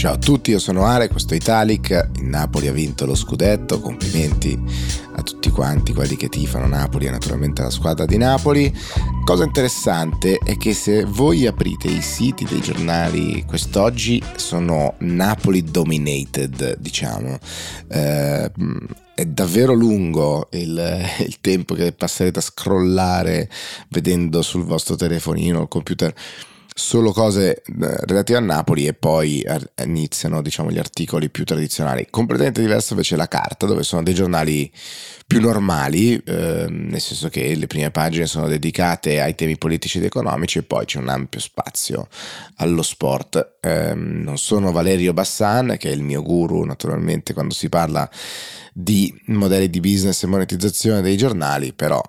Ciao a tutti, io sono Ale, questo è Italic, il Napoli ha vinto lo scudetto, complimenti a tutti quanti quelli che tifano Napoli e naturalmente alla squadra di Napoli. Cosa interessante è che se voi aprite i siti dei giornali quest'oggi sono Napoli dominated, diciamo. Eh, è davvero lungo il, il, tempo che passerete a scrollare vedendo sul vostro telefonino o computer solo cose eh, relative a Napoli e poi iniziano diciamo, gli articoli più tradizionali. Completamente diversa invece la carta, dove sono dei giornali più normali, eh, nel senso che le prime pagine sono dedicate ai temi politici ed economici e poi c'è un ampio spazio allo sport. Eh, non sono Valerio Bassan, che è il mio guru naturalmente quando si parla di modelli di business e monetizzazione dei giornali, però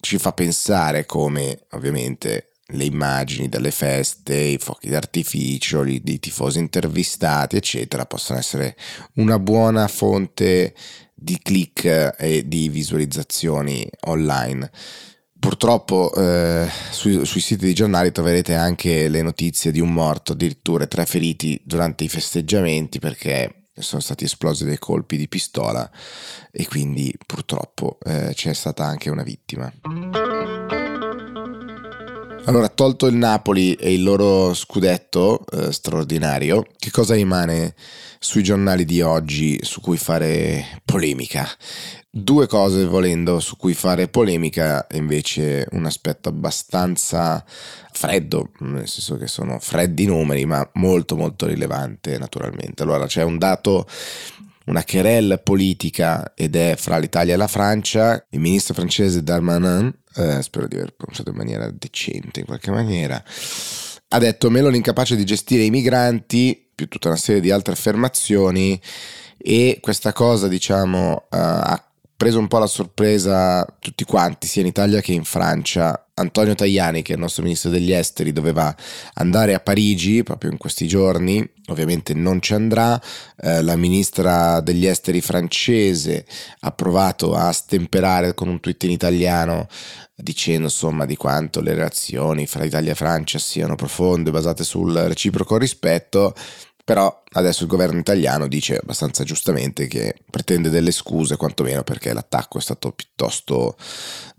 ci fa pensare come ovviamente le immagini delle feste, i fuochi d'artificio, i, i tifosi intervistati, eccetera, possono essere una buona fonte di click e di visualizzazioni online. Purtroppo eh, sui, sui, siti di giornali troverete anche le notizie di un morto, addirittura tre feriti durante i festeggiamenti perché sono stati esplosi dei colpi di pistola e quindi purtroppo eh, c'è stata anche una vittima. Allora, tolto il Napoli e il loro scudetto eh, straordinario, che cosa rimane sui giornali di oggi su cui fare polemica? Due cose volendo su cui fare polemica, invece un aspetto abbastanza freddo, nel senso che sono freddi numeri, ma molto molto rilevante naturalmente. Allora, c'è un dato una querelle politica ed è fra l'Italia e la Francia. Il ministro francese Darmanin, eh, spero di aver pronunciato in maniera decente in qualche maniera, ha detto Meloni incapace di gestire i migranti, più tutta una serie di altre affermazioni e questa cosa diciamo uh, ha preso un po' la sorpresa tutti quanti, sia in Italia che in Francia. Antonio Tajani, che è il nostro ministro degli esteri, doveva andare a Parigi proprio in questi giorni, ovviamente non ci andrà. Eh, la ministra degli esteri francese ha provato a stemperare con un tweet in italiano dicendo insomma di quanto le relazioni fra Italia e Francia siano profonde, basate sul reciproco rispetto però adesso il governo italiano dice abbastanza giustamente che pretende delle scuse, quantomeno perché l'attacco è stato piuttosto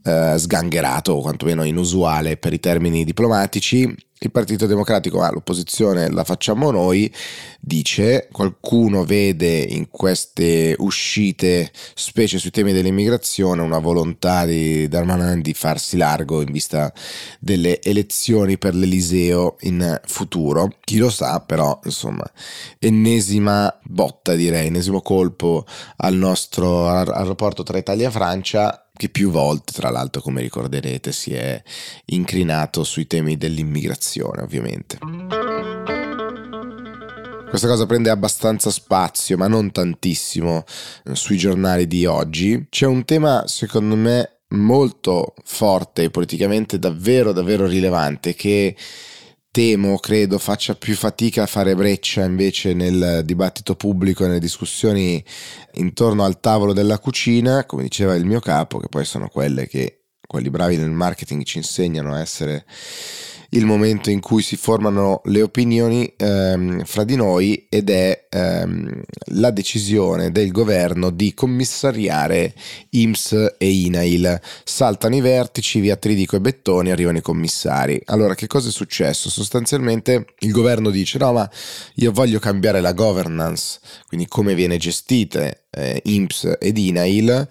eh, sgangherato o quantomeno inusuale per i termini diplomatici. Il Partito Democratico, ah, l'opposizione la facciamo noi, dice. Qualcuno vede in queste uscite, specie sui temi dell'immigrazione, una volontà di Darmanin di farsi largo in vista delle elezioni per l'Eliseo in futuro. Chi lo sa, però, insomma, ennesima botta direi, ennesimo colpo al nostro al rapporto tra Italia e Francia che più volte, tra l'altro, come ricorderete, si è incrinato sui temi dell'immigrazione, ovviamente. Questa cosa prende abbastanza spazio, ma non tantissimo, eh, sui giornali di oggi. C'è un tema, secondo me, molto forte e politicamente davvero, davvero rilevante che temo, credo, faccia più fatica a fare breccia invece nel dibattito pubblico e nelle discussioni intorno al tavolo della cucina, come diceva il mio capo, che poi sono quelle che quelli bravi nel marketing ci insegnano a essere il momento in cui si formano le opinioni ehm, fra di noi ed è ehm, la decisione del governo di commissariare IMS e INAIL. Saltano i vertici, via Tridico e Bettoni, arrivano i commissari. Allora, che cosa è successo? Sostanzialmente il governo dice no, ma io voglio cambiare la governance, quindi come viene gestita eh, IMS ed INAIL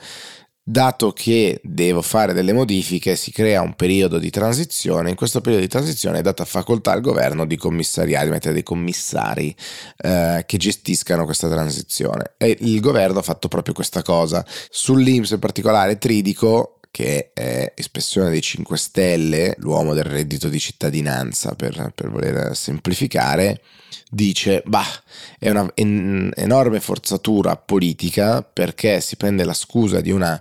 dato che devo fare delle modifiche, si crea un periodo di transizione. In questo periodo di transizione è data facoltà al governo di commissariare, di mettere dei commissari eh, che gestiscano questa transizione. E il governo ha fatto proprio questa cosa. Sull'Inps in particolare Tridico che è espressione dei 5 Stelle, l'uomo del reddito di cittadinanza per, per voler semplificare, dice, bah, è una en- forzatura politica perché si prende la scusa di una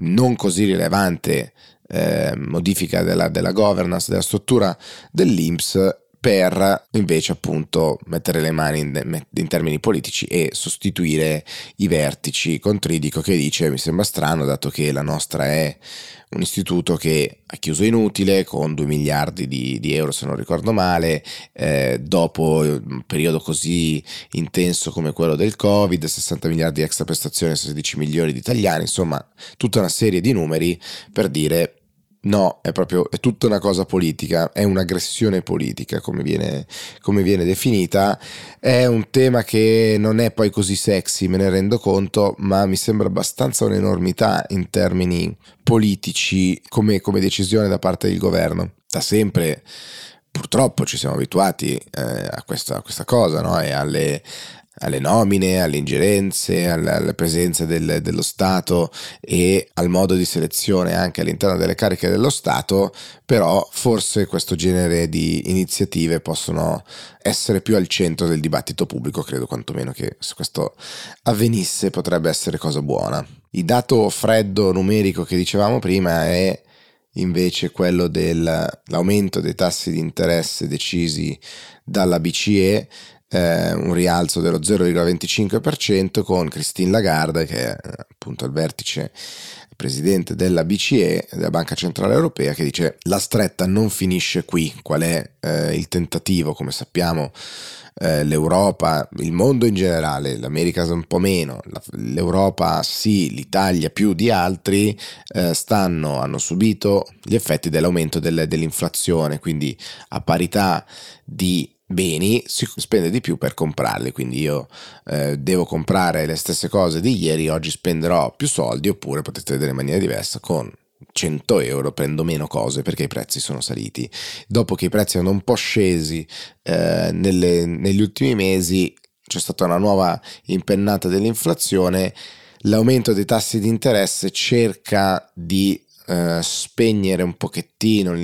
non così rilevante eh, modifica della, della governance, della struttura dell'Inps per invece appunto mettere le mani in, in, termini politici e sostituire i vertici con Tridico che dice mi sembra strano dato che la nostra è un istituto che ha chiuso inutile con 2 miliardi di, di euro se non ricordo male, eh, dopo un periodo così intenso come quello del Covid, 60 miliardi di extra prestazioni, 16 milioni di italiani, insomma tutta una serie di numeri per dire No, è proprio è tutta una cosa politica, è un'aggressione politica come viene, come viene, definita. È un tema che non è poi così sexy, me ne rendo conto, ma mi sembra abbastanza un'enormità in termini politici come, come decisione da parte del governo. Da sempre purtroppo ci siamo abituati eh, a, questa, a, questa, cosa no? e alle, alle nomine, alle ingerenze, alle, alle presenze del, dello Stato e al modo di selezione anche all'interno delle cariche dello Stato, però forse questo genere di iniziative possono essere più al centro del dibattito pubblico, credo quantomeno che se questo avvenisse potrebbe essere cosa buona. Il dato freddo numerico che dicevamo prima è invece quello dell'aumento dei tassi di interesse decisi dalla BCE eh, un rialzo dello 0,25% con Christine Lagarde che è appunto al vertice presidente della BCE, della Banca Centrale Europea, che dice la stretta non finisce qui, qual è eh, il tentativo, come sappiamo eh, l'Europa, il mondo in generale, l'America un po' meno, l'Europa sì, l'Italia più di altri, eh, stanno, hanno subito gli effetti dell'aumento del, dell'inflazione, quindi a parità di beni si spende di più per comprarli quindi io eh, devo comprare le stesse cose di ieri oggi spenderò più soldi oppure potete vedere in maniera diversa con 100 euro prendo meno cose perché i prezzi sono saliti. Dopo che i prezzi erano un po' scesi eh, nelle, negli ultimi mesi c'è stata una nuova impennata dell'inflazione l'aumento dei tassi di interesse cerca di eh, spegnere un pochettino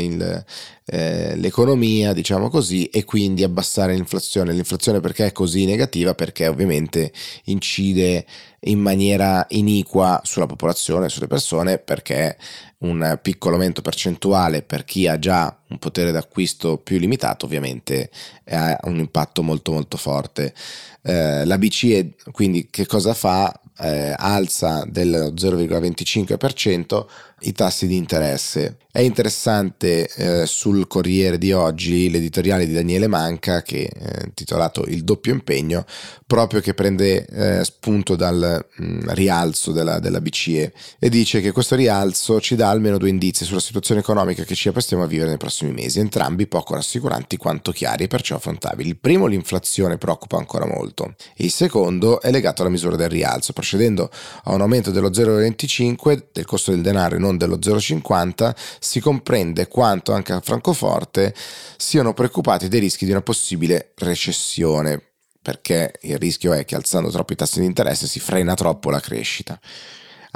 eh, l'economia, diciamo così, e quindi abbassare l'inflazione. L'inflazione perché è così negativa? Perché ovviamente incide in maniera iniqua sulla popolazione, sulle persone, perché un piccolo aumento percentuale per chi ha già un potere d'acquisto più limitato ovviamente ha un impatto molto molto forte. Eh, la BCE quindi che cosa fa? Eh, alza del 0,25% i tassi di interesse. È interessante eh, sul Corriere di oggi l'editoriale di Daniele Manca che è intitolato Il doppio impegno, proprio che prende eh, spunto dal mh, mm, rialzo della, della, BCE e dice che questo rialzo ci dà almeno due indizi sulla situazione economica che ci apprestiamo a vivere nei prossimi mesi, entrambi poco rassicuranti quanto chiari e perciò affrontabili. Il primo, l'inflazione, preoccupa ancora molto. Il secondo è legato alla misura del rialzo, procedendo a un aumento dello 0,25 del costo del denaro e non dello 0,50 si comprende quanto anche a Francoforte siano preoccupati dei rischi di una possibile recessione, perché il rischio è che alzando troppo i tassi di interesse si frena troppo la crescita.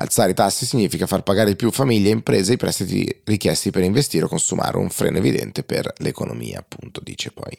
Alzare i tassi significa far pagare più famiglie e imprese i prestiti richiesti per investire o consumare, un freno evidente per l'economia, appunto, dice poi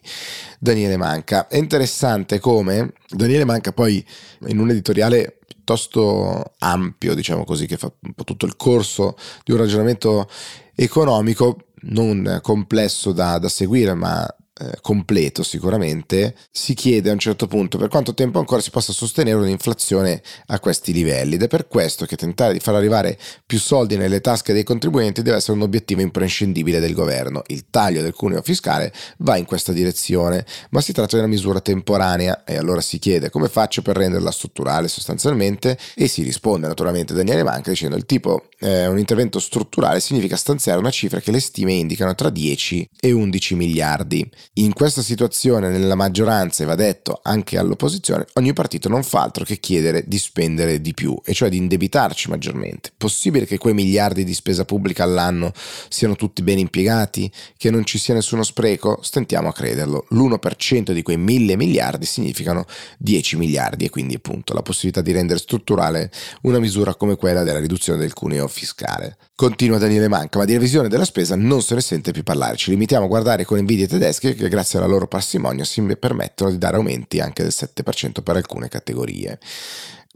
Daniele Manca. È interessante come Daniele Manca poi in un editoriale piuttosto ampio, diciamo così, che fa un po' tutto il corso di un ragionamento economico non complesso da, da seguire, ma eh, completo sicuramente, si chiede a un certo punto per quanto tempo ancora si possa sostenere un'inflazione a questi livelli ed è per questo che tentare di far arrivare più soldi nelle tasche dei contribuenti deve essere un obiettivo imprescindibile del governo. Il taglio del cuneo fiscale va in questa direzione, ma si tratta di una misura temporanea e allora si chiede come faccio per renderla strutturale sostanzialmente e si risponde naturalmente Daniele Manca dicendo il tipo eh, un intervento strutturale significa stanziare una cifra che le stime indicano tra 10 e 11 miliardi. In questa situazione, nella maggioranza, e va detto anche all'opposizione, ogni partito non fa altro che chiedere di spendere di più, e cioè di indebitarci maggiormente. Possibile che quei miliardi di spesa pubblica all'anno siano tutti ben impiegati? Che non ci sia nessuno spreco? Stentiamo a crederlo. L'1% di quei mille miliardi significano 10 miliardi e quindi appunto la possibilità di rendere strutturale una misura come quella della riduzione del cuneo fiscale. Continua Daniele Manca, ma di revisione della spesa non se ne sente più parlare. Ci limitiamo a guardare con invidie tedesche che grazie alla loro parsimonia si permettono di dare aumenti anche del 7% per alcune categorie.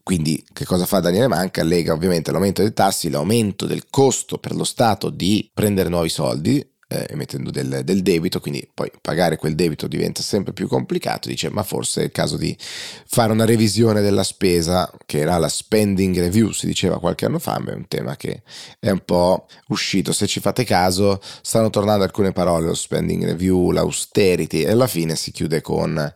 Quindi che cosa fa Daniele Manca? Lega ovviamente l'aumento dei tassi, l'aumento del costo per lo Stato di prendere nuovi soldi, eh, emettendo del, del, debito, quindi poi pagare quel debito diventa sempre più complicato, dice ma forse è il caso di fare una revisione della spesa, che era la spending review, si diceva qualche anno fa, ma è un tema che è un po' uscito, se ci fate caso stanno tornando alcune parole, lo spending review, l'austerity e alla fine si chiude con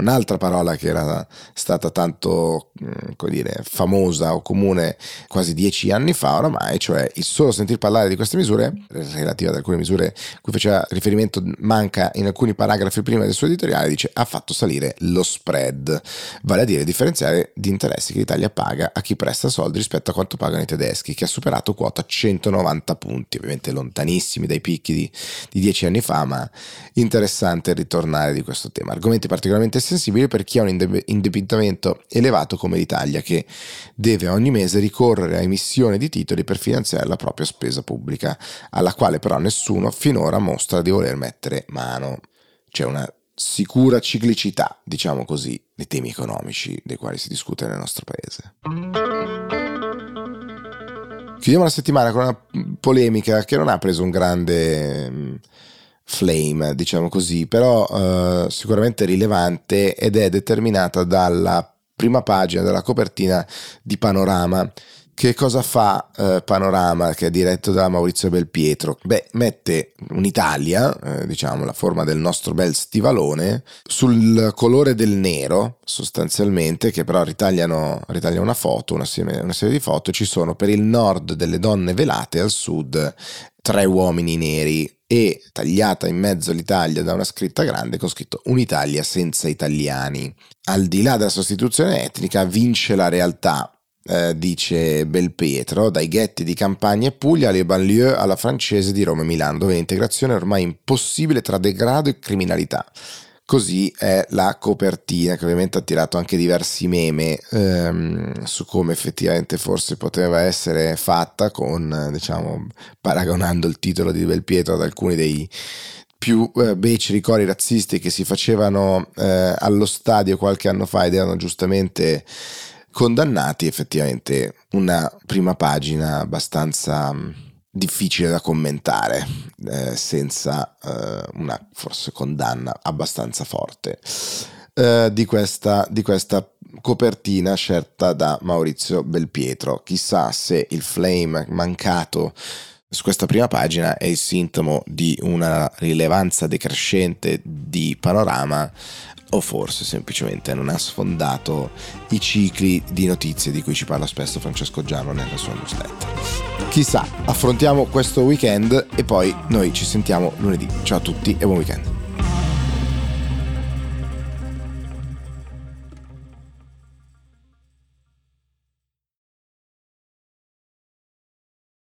un'altra parola che era stata tanto, mm, dire, famosa o comune quasi dieci anni fa oramai, cioè il solo sentir parlare di queste misure, relative ad alcune misure cui faceva riferimento, manca in alcuni paragrafi prima del suo editoriale, dice ha fatto salire lo spread, vale a dire differenziare di interessi che l'Italia paga a chi presta soldi rispetto a quanto pagano i tedeschi, che ha superato quota 190 punti, ovviamente lontanissimi dai picchi di, di dieci anni fa, ma interessante ritornare di questo tema. Argomenti particolarmente sensibili per chi ha un indebitamento elevato come l'Italia, che deve ogni mese ricorrere a emissione di titoli per finanziare la propria spesa pubblica, alla quale però nessuno finora mostra di voler mettere mano. C'è una sicura ciclicità, diciamo così, dei temi economici dei quali si discute nel nostro paese. Chiudiamo la settimana con una polemica che non ha preso un grande mm, flame, diciamo così, però eh, sicuramente rilevante ed è determinata dalla prima pagina della copertina di Panorama. Che cosa fa eh, Panorama, che è diretto da Maurizio Belpietro? Beh, mette un'Italia, eh, diciamo la forma del nostro bel stivalone, sul colore del nero, sostanzialmente, che però ritagliano, ritagliano una foto, una serie, una serie di foto. Ci sono per il nord delle donne velate, al sud tre uomini neri e tagliata in mezzo l'Italia da una scritta grande con scritto Un'Italia senza italiani. Al di là della sostituzione etnica vince la realtà eh, dice Belpietro, dai ghetti di campagna e Puglia alle banlieue alla francese di Roma e Milano, dove l'integrazione è ormai impossibile tra degrado e criminalità. Così è la copertina che ovviamente ha tirato anche diversi meme ehm, su come effettivamente forse poteva essere fatta con, diciamo, paragonando il titolo di Belpietro ad alcuni dei più eh, beceri cori razzisti che si facevano eh, allo stadio qualche anno fa ed erano giustamente condannati, effettivamente una prima pagina abbastanza mm, difficile da commentare eh, senza eh, una forse condanna abbastanza forte eh, di, questa, di questa copertina scelta da Maurizio Belpietro. Chissà se il flame mancato su questa prima pagina è il sintomo di una rilevanza decrescente di panorama o forse semplicemente non ha sfondato i cicli di notizie di cui ci parla spesso Francesco Giallo nella sua newsletter. Chissà, affrontiamo questo weekend e poi noi ci sentiamo lunedì. Ciao a tutti e buon weekend.